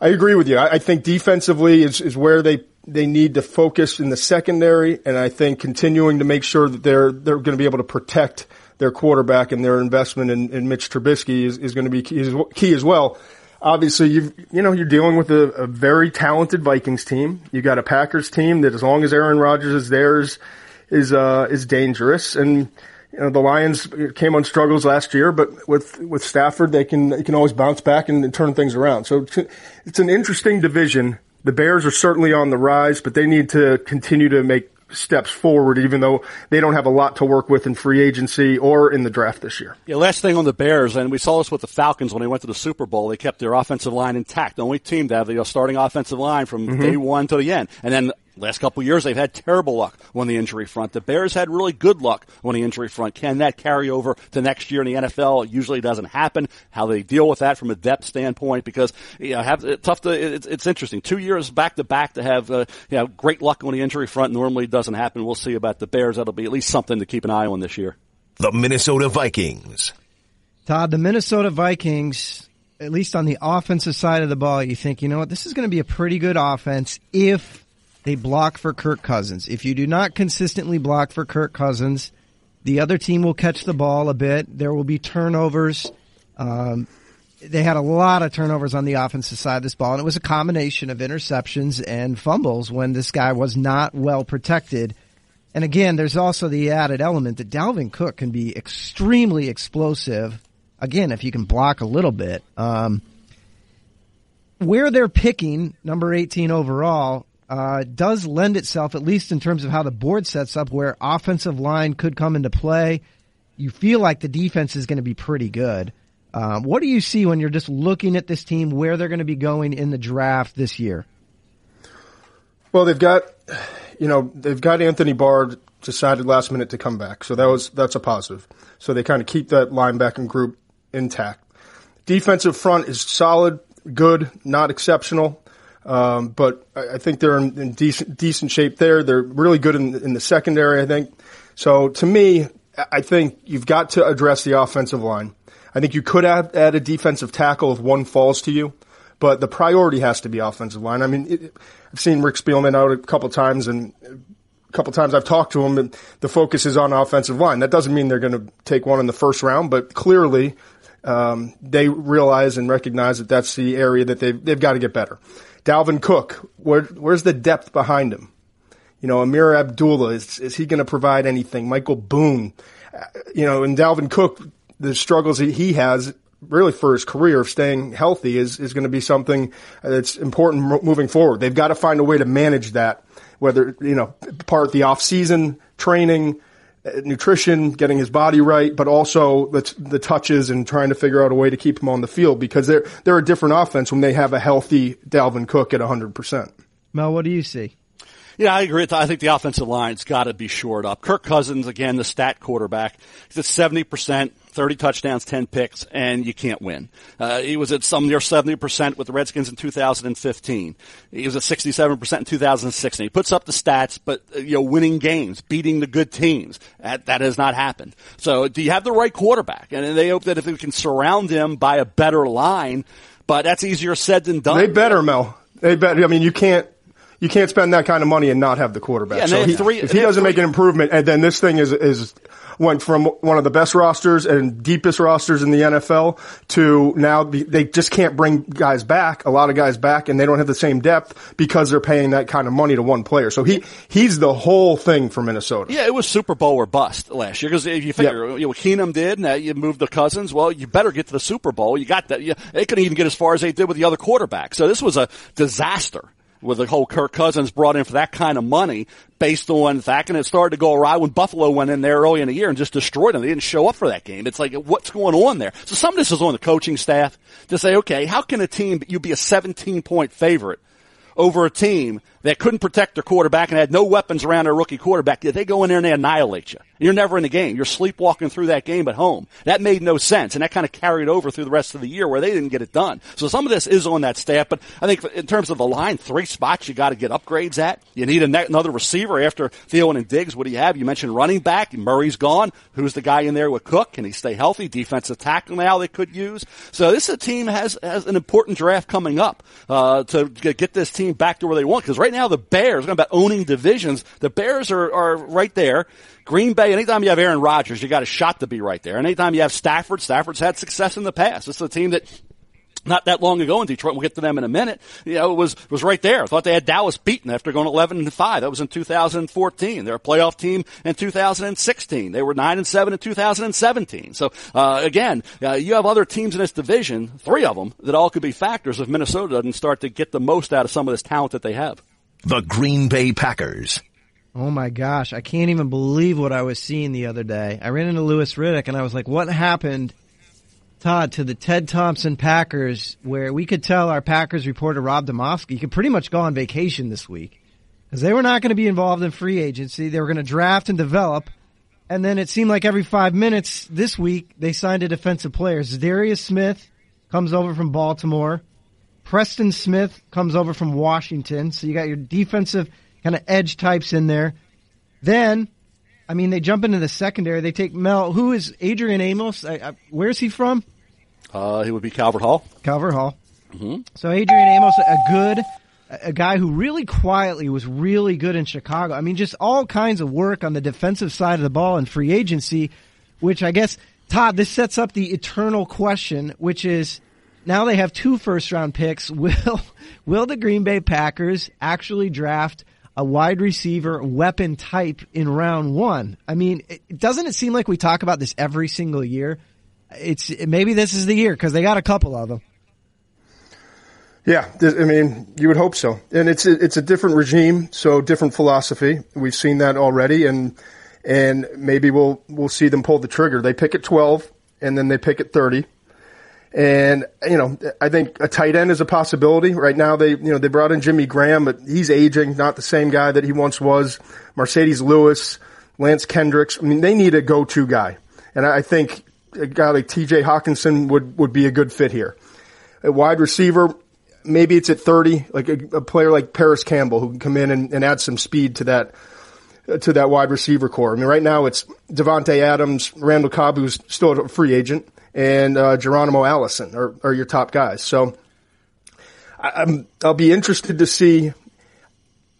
I agree with you. I, I think defensively is is where they they need to focus in the secondary, and I think continuing to make sure that they're they're going to be able to protect their quarterback and their investment in, in Mitch Trubisky is, is going to be key, key as well. Obviously, you you know you're dealing with a, a, very talented Vikings team. You got a Packers team that, as long as Aaron Rodgers is there, is uh, is dangerous. And you know the Lions came on struggles last year, but with with Stafford, they can they can always bounce back and, and turn things around. So it's an interesting division the Bears are certainly on the rise, but they need to continue to make steps forward, even though they don't have a lot to work with in free agency or in the draft this year. Yeah, last thing on the Bears, and we saw this with the Falcons when they went to the Super Bowl. They kept their offensive line intact. The only team to have the starting offensive line from mm-hmm. day one to the end. And then last couple years they've had terrible luck on the injury front. The Bears had really good luck on the injury front. Can that carry over to next year in the NFL? It usually doesn't happen. How they deal with that from a depth standpoint because you know have it's tough to it's, it's interesting. Two years back to back to have uh, you know great luck on the injury front normally doesn't happen. We'll see about the Bears. That'll be at least something to keep an eye on this year. The Minnesota Vikings. Todd, the Minnesota Vikings at least on the offensive side of the ball, you think, you know what, this is going to be a pretty good offense if they block for Kirk Cousins. If you do not consistently block for Kirk Cousins, the other team will catch the ball a bit. There will be turnovers. Um, they had a lot of turnovers on the offensive side of this ball, and it was a combination of interceptions and fumbles when this guy was not well protected. And again, there's also the added element that Dalvin Cook can be extremely explosive. Again, if you can block a little bit. Um, where they're picking number 18 overall, uh, does lend itself, at least in terms of how the board sets up, where offensive line could come into play. You feel like the defense is going to be pretty good. Um, what do you see when you're just looking at this team, where they're going to be going in the draft this year? Well, they've got, you know, they've got Anthony Barr decided last minute to come back, so that was that's a positive. So they kind of keep that linebacking group intact. Defensive front is solid, good, not exceptional. Um, but I, think they're in, in, decent decent shape there. They're really good in, in the secondary. I think. So to me, I think you've got to address the offensive line. I think you could add, add a defensive tackle if one falls to you, but the priority has to be offensive line. I mean, it, I've seen Rick Spielman out a couple times, and a couple times I've talked to him, and the focus is on offensive line. That doesn't mean they're going to take one in the first round, but clearly um, they realize and recognize that that's the area that they've, they've got to get better. Dalvin Cook, where, where's the depth behind him? You know, Ameer Abdullah, is, is he going to provide anything? Michael Boone, uh, you know, and Dalvin Cook, the struggles that he has really for his career of staying healthy is, is going to be something that's important moving forward. They've got to find a way to manage that, whether, you know, part of the off season training, nutrition, getting his body right, but also the, the touches and trying to figure out a way to keep him on the field because they're they're a different offense when they have a healthy Dalvin Cook at 100%. Mel, what do you see? Yeah, I agree. I think the offensive line's got to be shored up. Kirk Cousins, again, the stat quarterback, he's at 70%, 30 touchdowns, 10 picks, and you can't win. Uh, he was at some near 70% with the Redskins in 2015. He was at 67% in 2016. He puts up the stats, but, uh, you know, winning games, beating the good teams, that, that has not happened. So do you have the right quarterback? And they hope that if we can surround him by a better line, but that's easier said than done. They better, Mel. They better. I mean, you can't, you can't spend that kind of money and not have the quarterback. Yeah, so he, three, if he doesn't three, make an improvement, and then this thing is is went from one of the best rosters and deepest rosters in the NFL to now they just can't bring guys back, a lot of guys back, and they don't have the same depth because they're paying that kind of money to one player. So he he's the whole thing for Minnesota. Yeah, it was Super Bowl or bust last year because if you figure yep. you know, Keenum did, now you moved the Cousins. Well, you better get to the Super Bowl. You got that. You, they couldn't even get as far as they did with the other quarterback. So this was a disaster with the whole Kirk Cousins brought in for that kind of money based on that, and it started to go awry when Buffalo went in there early in the year and just destroyed them. They didn't show up for that game. It's like, what's going on there? So some of this is on the coaching staff to say, okay, how can a team, you be a 17 point favorite over a team that couldn't protect their quarterback and had no weapons around their rookie quarterback, they go in there and they annihilate you. You're never in the game. You're sleepwalking through that game at home. That made no sense, and that kind of carried over through the rest of the year where they didn't get it done. So some of this is on that staff, but I think in terms of the line, three spots you got to get upgrades at. You need another receiver after Thielen and Diggs. What do you have? You mentioned running back. Murray's gone. Who's the guy in there with Cook? Can he stay healthy? Defensive tackle now they could use. So this team has has an important draft coming up uh, to get this team back to where they want. Because right now the Bears, going about owning divisions, the Bears are are right there. Green Bay, anytime you have Aaron Rodgers, you got a shot to be right there. Anytime you have Stafford, Stafford's had success in the past. It's a team that not that long ago in Detroit. We'll get to them in a minute. You know, it was was right there. I thought they had Dallas beaten after going 11 and 5. That was in 2014. They're a playoff team in 2016. They were 9 and 7 in 2017. So uh, again, uh, you have other teams in this division, three of them, that all could be factors if Minnesota doesn't start to get the most out of some of this talent that they have. The Green Bay Packers. Oh my gosh, I can't even believe what I was seeing the other day. I ran into Louis Riddick and I was like, what happened, Todd, to the Ted Thompson Packers where we could tell our Packers reporter Rob Demovsky could pretty much go on vacation this week because they were not going to be involved in free agency. They were going to draft and develop. And then it seemed like every five minutes this week they signed a defensive player. Darius Smith comes over from Baltimore. Preston Smith comes over from Washington. So you got your defensive kind of edge types in there. Then, I mean, they jump into the secondary. They take Mel. Who is Adrian Amos? I, I, where's he from? Uh, he would be Calvert Hall. Calvert Hall. Mm-hmm. So Adrian Amos, a good, a guy who really quietly was really good in Chicago. I mean, just all kinds of work on the defensive side of the ball in free agency, which I guess, Todd, this sets up the eternal question, which is, now they have two first round picks. Will, will the Green Bay Packers actually draft a wide receiver weapon type in round one. I mean, it, doesn't it seem like we talk about this every single year? It's maybe this is the year because they got a couple of them. Yeah, I mean, you would hope so. And it's it's a different regime, so different philosophy. We've seen that already, and and maybe we'll we'll see them pull the trigger. They pick at twelve, and then they pick at thirty. And, you know, I think a tight end is a possibility. Right now they, you know, they brought in Jimmy Graham, but he's aging, not the same guy that he once was. Marcedes Lewis, Lance Kendricks. I mean, they need a go-to guy. And I think a guy like TJ Hockenson would, would be a good fit here. A wide receiver, maybe it's at 30, like a, a player like Parris Campbell who can come in and, and add some speed to that, to that wide receiver core. I mean, right now it's Davante Adams, Randall Cobb, who's still a free agent and uh, Geronimo Allison are, are your top guys. So I, will be interested to see.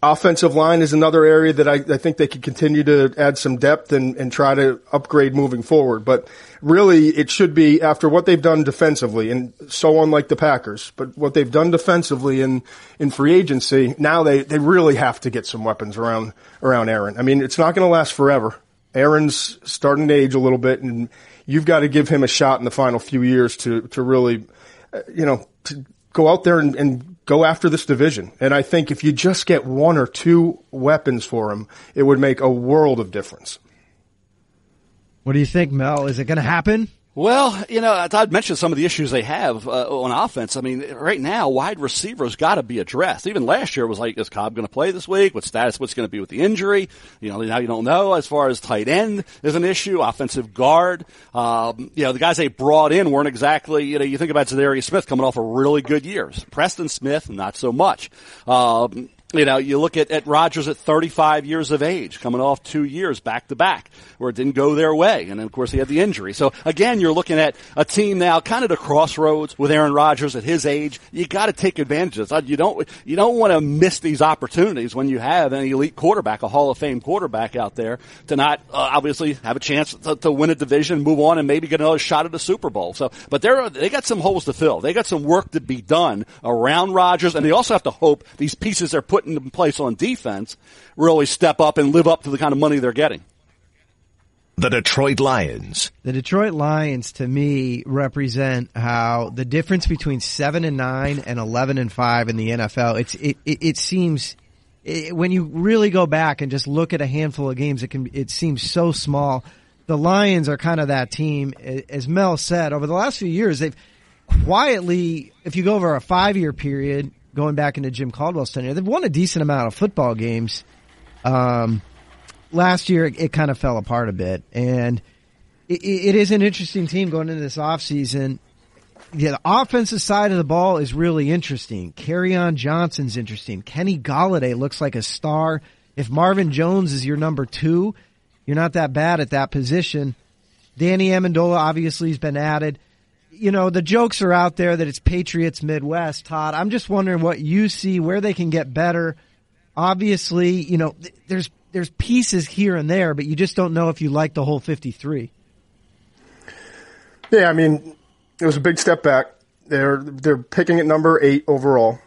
Offensive line is another area that I, I, think they could continue to add some depth and, and try to upgrade moving forward. But really, it should be after what they've done defensively, and so unlike the Packers, but what they've done defensively in, in free agency, now they, they really have to get some weapons around around Aaron. I mean, it's not going to last forever. Aaron's starting to age a little bit, and you've got to give him a shot in the final few years to to really, uh, you know, to go out there and, and go after this division. And I think if you just get one or two weapons for him, it would make a world of difference. What do you think, Mel? Is it going to happen? Well, you know, Todd mentioned some of the issues they have uh, on offense. I mean, right now, wide receivers got to be addressed. Even last year was like, is Cobb going to play this week? What status? What's going to be with the injury? You know, now you don't know. As far as tight end is an issue, offensive guard. Um, you know, the guys they brought in weren't exactly. You know, you think about Za'Darius Smith coming off a really good years. Preston Smith, not so much. Um, you know, you look at, at Rodgers at 35 years of age, coming off two years back to back, where it didn't go their way. And then, of course, he had the injury. So again, you're looking at a team now kind of the crossroads with Aaron Rodgers at his age. You got to take advantage of this. You don't, you don't want to miss these opportunities when you have an elite quarterback, a Hall of Fame quarterback out there to not uh, obviously have a chance to, to, win a division, move on, and maybe get another shot at the Super Bowl. So, but they're, they got some holes to fill. They got some work to be done around Rodgers, and they also have to hope these pieces they're putting in place on defense really step up and live up to the kind of money they're getting. The Detroit Lions. The Detroit Lions to me represent how the difference between seven and nine and 11 and five in the NFL, it's, it, it, it seems, it, when you really go back and just look at a handful of games, it can, it seems so small. The Lions are kind of that team. As Mel said, over the last few years, they've quietly, if you go over a five year period, going back into Jim Caldwell's tenure, they've won a decent amount of football games. Um, last year it, it kind of fell apart a bit, and it, it is an interesting team going into this offseason. Yeah, the offensive side of the ball is really interesting. Kerryon Johnson's interesting. Kenny Golladay looks like a star. If Marvin Jones is your number two, you're not that bad at that position. Danny Amendola obviously has been added. You know, the jokes are out there that it's Patriots Midwest, Todd. I'm just wondering what you see, where they can get better. Obviously, you know, there's there's pieces here and there, but you just don't know if you like the whole 53. Yeah, I mean, it was a big step back. They're they're picking at number eight overall.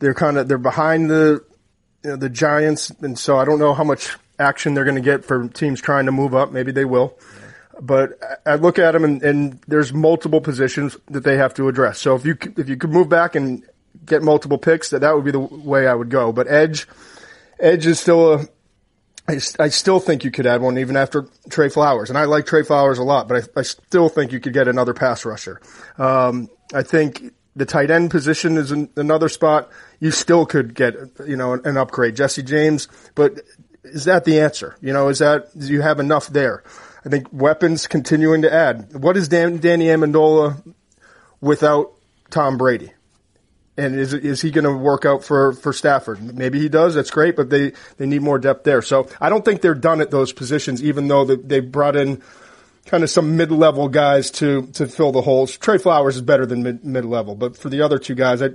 They're kind of they're behind the you know, the Giants, and so I don't know how much action they're going to get for teams trying to move up. Maybe they will. But I look at them, and, and there's multiple positions that they have to address. So if you if you could move back and get multiple picks, that that would be the way I would go. But edge Edge is still a. I, still think you could add one even after Trey Flowers, and I like Trey Flowers a lot, but I, I still think you could get another pass rusher. Um, I think the tight end position is an, another spot. You still could get, you know, an, an, upgrade. Jesse James, but is that the answer? You know, is that, do you have enough there? I think weapons continuing to add. What is Dan, Danny Amendola without Tom Brady? And is is he going to work out for for Stafford? Maybe he does. That's great, but they they need more depth there. So I don't think they're done at those positions, even though they brought in kind of some mid level guys to to fill the holes. Trey Flowers is better than mid level, but for the other two guys, I,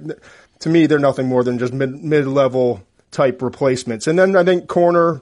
to me, they're nothing more than just mid level type replacements. And then I think corner,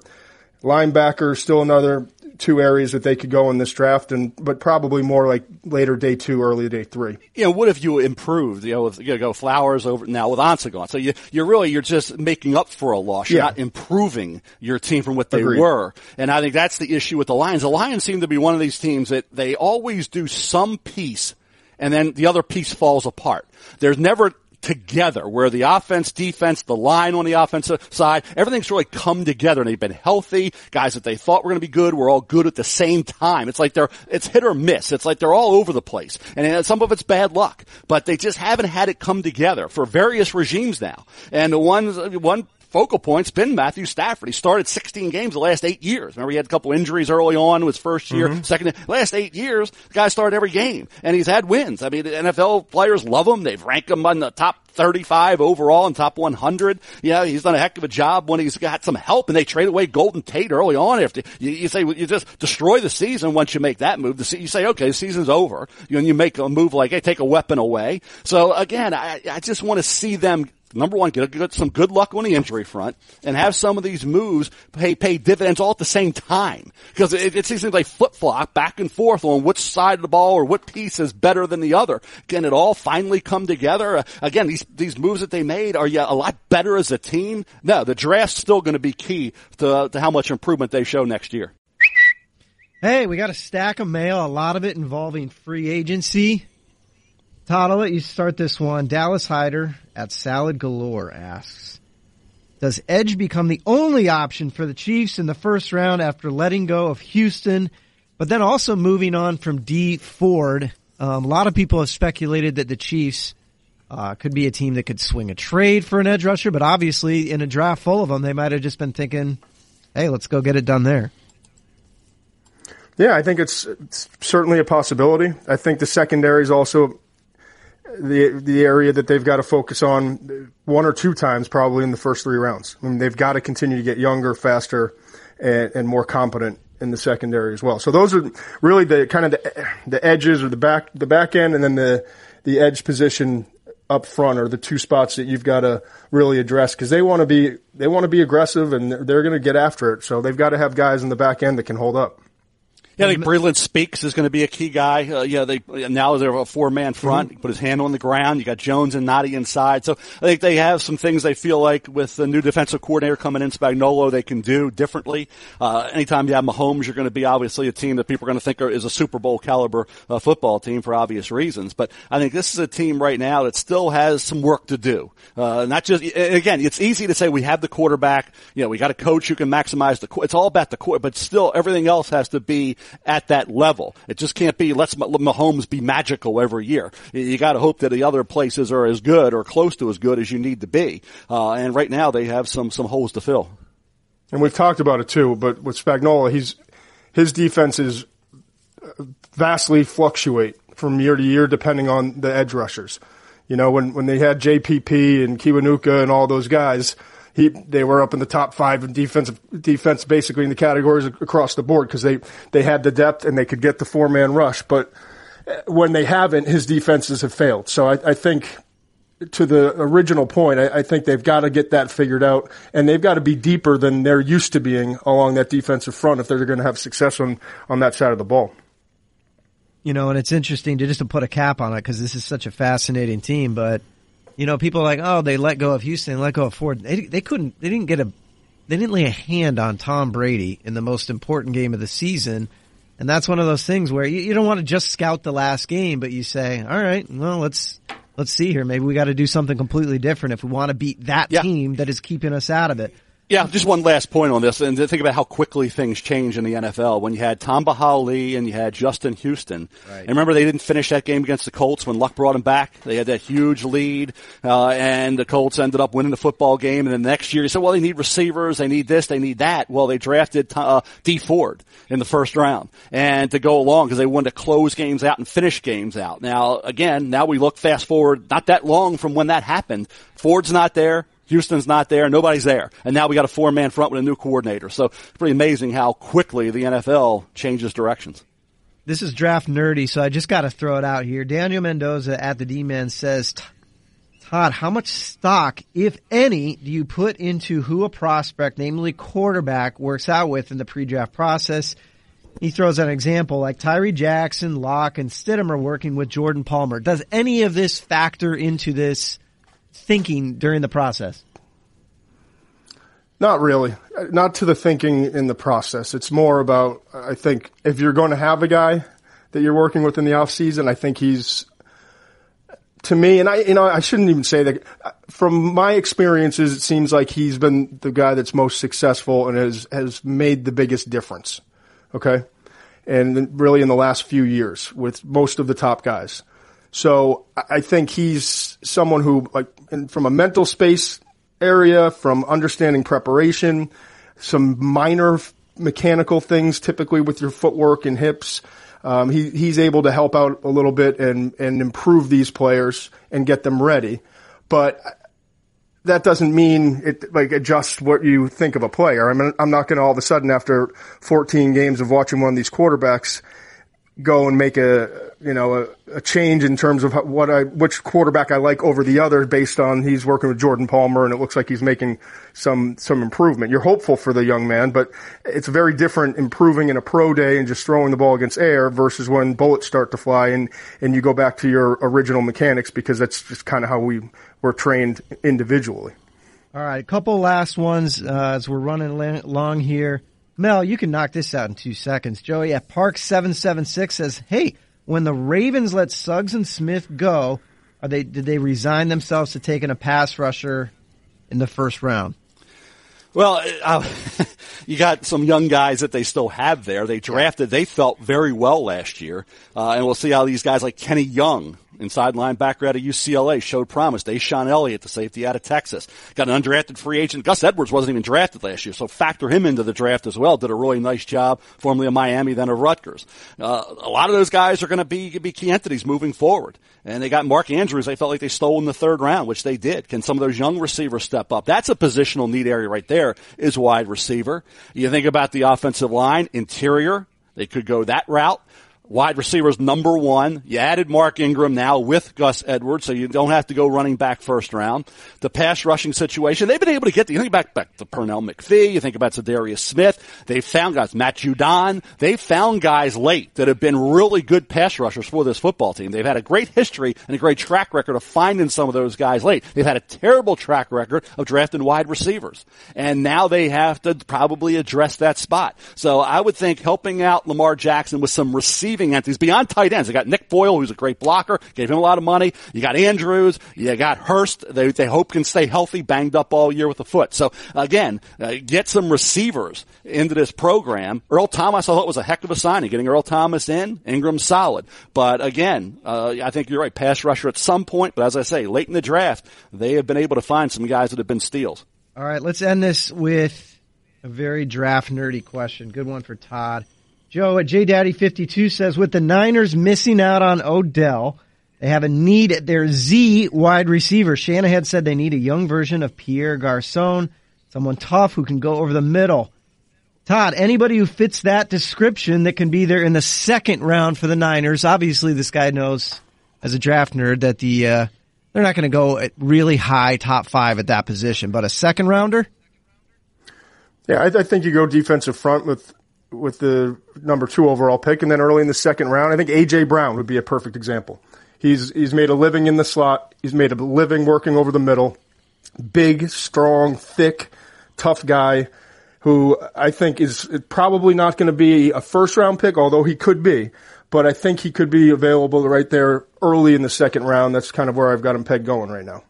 linebacker, still another two areas that they could go in this draft, and but probably more like later day two, early day three. You know, what if you improved? You know, with, you go Flowers over now with gone, so you you're really you're just making up for a loss. You're yeah. not improving your team from what they Agreed. were, and I think that's the issue with the Lions. The Lions seem to be one of these teams that they always do some piece and then the other piece falls apart. There's never together where the offense, defense, the line on the offensive side, everything's really come together and they've been healthy. Guys that they thought were going to be good were all good at the same time. It's like they're, it's hit or miss. It's like they're all over the place. And some of it's bad luck, but they just haven't had it come together for various regimes now. And the one, one focal point's been Matthew Stafford. He started 16 games the last eight years. Remember, he had a couple injuries early on his first year, mm-hmm. second, last eight years, the guy started every game and he's had wins. I mean, the NFL players love him. They've ranked him on the top 35 overall and top 100. Yeah, he's done a heck of a job when he's got some help and they trade away Golden Tate early on after you, you say you just destroy the season once you make that move. The, you say, okay, the season's over. You, and you make a move like, hey, take a weapon away. So again, I, I just want to see them number one, get, get some good luck on the injury front and have some of these moves pay, pay dividends all at the same time. Because it, it seems like flip flop back and forth on which side of the ball or what piece is better than the other. Can it all finally come together? Uh, again, these, these moves that they made, are you a lot better as a team? No, the draft's still going to be key to, to how much improvement they show next year. Hey, we got a stack of mail, a lot of it involving free agency. Todd, I'll let you start this one. Dallas Hyder at Salad Galore asks, does Edge become the only option for the Chiefs in the first round after letting go of Houston, but then also moving on from D Ford? Um, a lot of people have speculated that the Chiefs uh, could be a team that could swing a trade for an edge rusher, but obviously in a draft full of them, they might have just been thinking, hey, let's go get it done there. Yeah, I think it's, it's certainly a possibility. I think the secondary is also the the area that they've got to focus on one or two times probably in the first three rounds. I mean, they've got to continue to get younger, faster, and, and more competent in the secondary as well. So those are really the kind of the, the edges or the back the back end, and then the the edge position up front are the two spots that you've got to really address because they want to be they want to be aggressive and they're, they're going to get after it. So they've got to have guys in the back end that can hold up. Yeah, I think Breeland Speaks is going to be a key guy. Uh, yeah, they now they're a four man front. Mm-hmm. Put his hand on the ground. You got Jones and Nnadi inside. So I think they have some things they feel like with the new defensive coordinator coming in, Spagnuolo, they can do differently. Uh, anytime you have Mahomes, you're going to be obviously a team that people are going to think are, is a Super Bowl caliber uh, football team for obvious reasons. But I think this is a team right now that still has some work to do. Uh, not just again, it's easy to say we have the quarterback. You know, we got a coach who can maximize the. It's all about the core, but still everything else has to be at that level. It just can't be let's Mahomes be magical every year. You got to hope that the other places are as good or close to as good as you need to be. Uh, and right now they have some some holes to fill. And we've talked about it too, but with Spagnuolo, he's his defenses vastly fluctuate from year to year depending on the edge rushers. You know, when when they had JPP and Kiwanuka and all those guys he they were up in the top five in defensive defense, basically in the categories across the board because they they had the depth and they could get the four man rush. But uh, when they haven't, his defenses have failed. So I, I think to the original point, I, I think they've got to get that figured out, and they've got to be deeper than they're used to being along that defensive front if they're going to have success on on that side of the ball. You know, and it's interesting to just to put a cap on it because this is such a fascinating team, but you know, people are like, oh, they let go of Houston, let go of Ford. They, they couldn't, they didn't get a, they didn't lay a hand on Tom Brady in the most important game of the season. And that's one of those things where you, you don't want to just scout the last game, but you say, all right, well, let's, let's see here. Maybe we got to do something completely different if we want to beat that yeah. team that is keeping us out of it. Yeah, just one last point on this, and think about how quickly things change in the NFL. When you had Tamba Hali and you had Justin Houston, right. and remember they didn't finish that game against the Colts when Luck brought him back. They had that huge lead, uh, and the Colts ended up winning the football game. And then the next year, you said, "Well, they need receivers, they need this, they need that." Well, they drafted uh, Dee Ford in the first round, and to go along because they wanted to close games out and finish games out. Now, again, now we look fast forward, not that long from when that happened. Ford's not there. Houston's not there. Nobody's there. And now we got a four man front with a new coordinator. So it's pretty amazing how quickly the NFL changes directions. This is draft nerdy, so I just got to throw it out here. Daniel Mendoza at the D-Man says, Todd, how much stock, if any, do you put into who a prospect, namely quarterback, works out with in the pre-draft process? He throws an example like Tyree Jackson, Lock, and Stidham are working with Jordan Palmer. Does any of this factor into this thinking during the process? Not really. Not to the thinking in the process. It's more about, I think, if you're going to have a guy that you're working with in the off season, I think he's, to me, and I, you know, I shouldn't even say that. From my experiences, it seems like he's been the guy that's most successful and has, has made the biggest difference. Okay. And really in the last few years with most of the top guys. So I think he's someone who, like, from a mental space area, from understanding preparation, some minor mechanical things, typically with your footwork and hips. Um, he, he's able to help out a little bit and, and improve these players and get them ready. But that doesn't mean it like adjust what you think of a player. I mean, I'm not going to all of a sudden after 14 games of watching one of these quarterbacks go and make a you know a, a change in terms of what I which quarterback I like over the other based on he's working with Jordan Palmer and it looks like he's making some some improvement. You're hopeful for the young man, but it's very different improving in a pro day and just throwing the ball against air versus when bullets start to fly and and you go back to your original mechanics because that's just kind of how we were trained individually. All right, a couple last ones uh, as we're running long here. Mel, you can knock this out in two seconds. Joey at Park seven seven six says, "Hey, when the Ravens let Suggs and Smith go, are they did they resign themselves to taking a pass rusher in the first round?" Well, uh, you got some young guys that they still have there. They drafted, they felt very well last year. Uh, and we'll see how these guys like Kenny Young, inside linebacker out of UCLA, showed promise. DeShon Elliott, the safety out of Texas. Got an undrafted free agent. Gus Edwards wasn't even drafted last year, so factor him into the draft as well. Did a really nice job, formerly of Miami, then of Rutgers. Uh, a lot of those guys are going to be, be key entities moving forward. And they got Mark Andrews. They felt like they stole in the third round, which they did. Can some of those young receivers step up? That's a positional need area right there is wide receiver. You think about the offensive line, interior. They could go that route. Wide receivers number one. You added Mark Ingram now with Gus Edwards, so you don't have to go running back first round. The pass rushing situation, they've been able to get the, you think back, back to Pernell McPhee, you think about Za'Darius Smith, they found guys, Matt Judon, they found guys late that have been really good pass rushers for this football team. They've had a great history and a great track record of finding some of those guys late. They've had a terrible track record of drafting wide receivers. And now they have to probably address that spot. So I would think helping out Lamar Jackson with some receivers receiving entities beyond tight ends. They got Nick Boyle, who's a great blocker, gave him a lot of money. You got Andrews, you got Hurst. They, they hope can stay healthy, banged up all year with the foot. So again, uh, get some receivers into this program. Earl Thomas, I thought was a heck of a signing. Getting Earl Thomas in, Ingram solid. But again, uh, I think you're right. Pass rusher at some point, but as I say, late in the draft, they have been able to find some guys that have been steals. All right, let's end this with a very draft nerdy question. Good one for Todd. Joe at JDaddy52 says, with the Niners missing out on Odell, they have a need at their Z wide receiver. Shanahan said they need a young version of Pierre Garcon, someone tough who can go over the middle. Todd, anybody who fits that description that can be there in the second round for the Niners. Obviously, this guy knows as a draft nerd that the uh, they're not going to go at really high top five at that position, but a second rounder. Yeah, I, I think you go defensive front with with the number two overall pick, and then early in the second round, I think AJ Brown would be a perfect example. He's he's made a living in the slot. He's made a living working over the middle. Big, strong, thick, tough guy who I think is probably not going to be a first round pick, although he could be. But I think he could be available right there early in the second round. That's kind of where I've got him pegged going right now.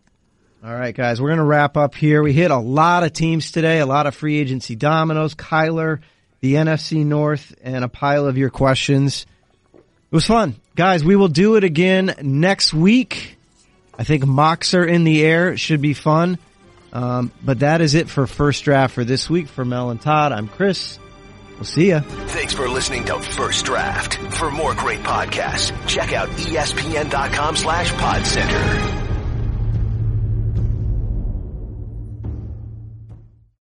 All right, guys, we're going to wrap up here. We hit a lot of teams today, a lot of free agency dominoes. Kyler the NFC North, and a pile of your questions. It was fun. Guys, we will do it again next week. I think mocks are in the air. It should be fun. Um, but that is it for first draft for this week. For Mel and Todd, I'm Chris. We'll see ya. Thanks for listening to First Draft. For more great podcasts, check out espn.com slash podcenter.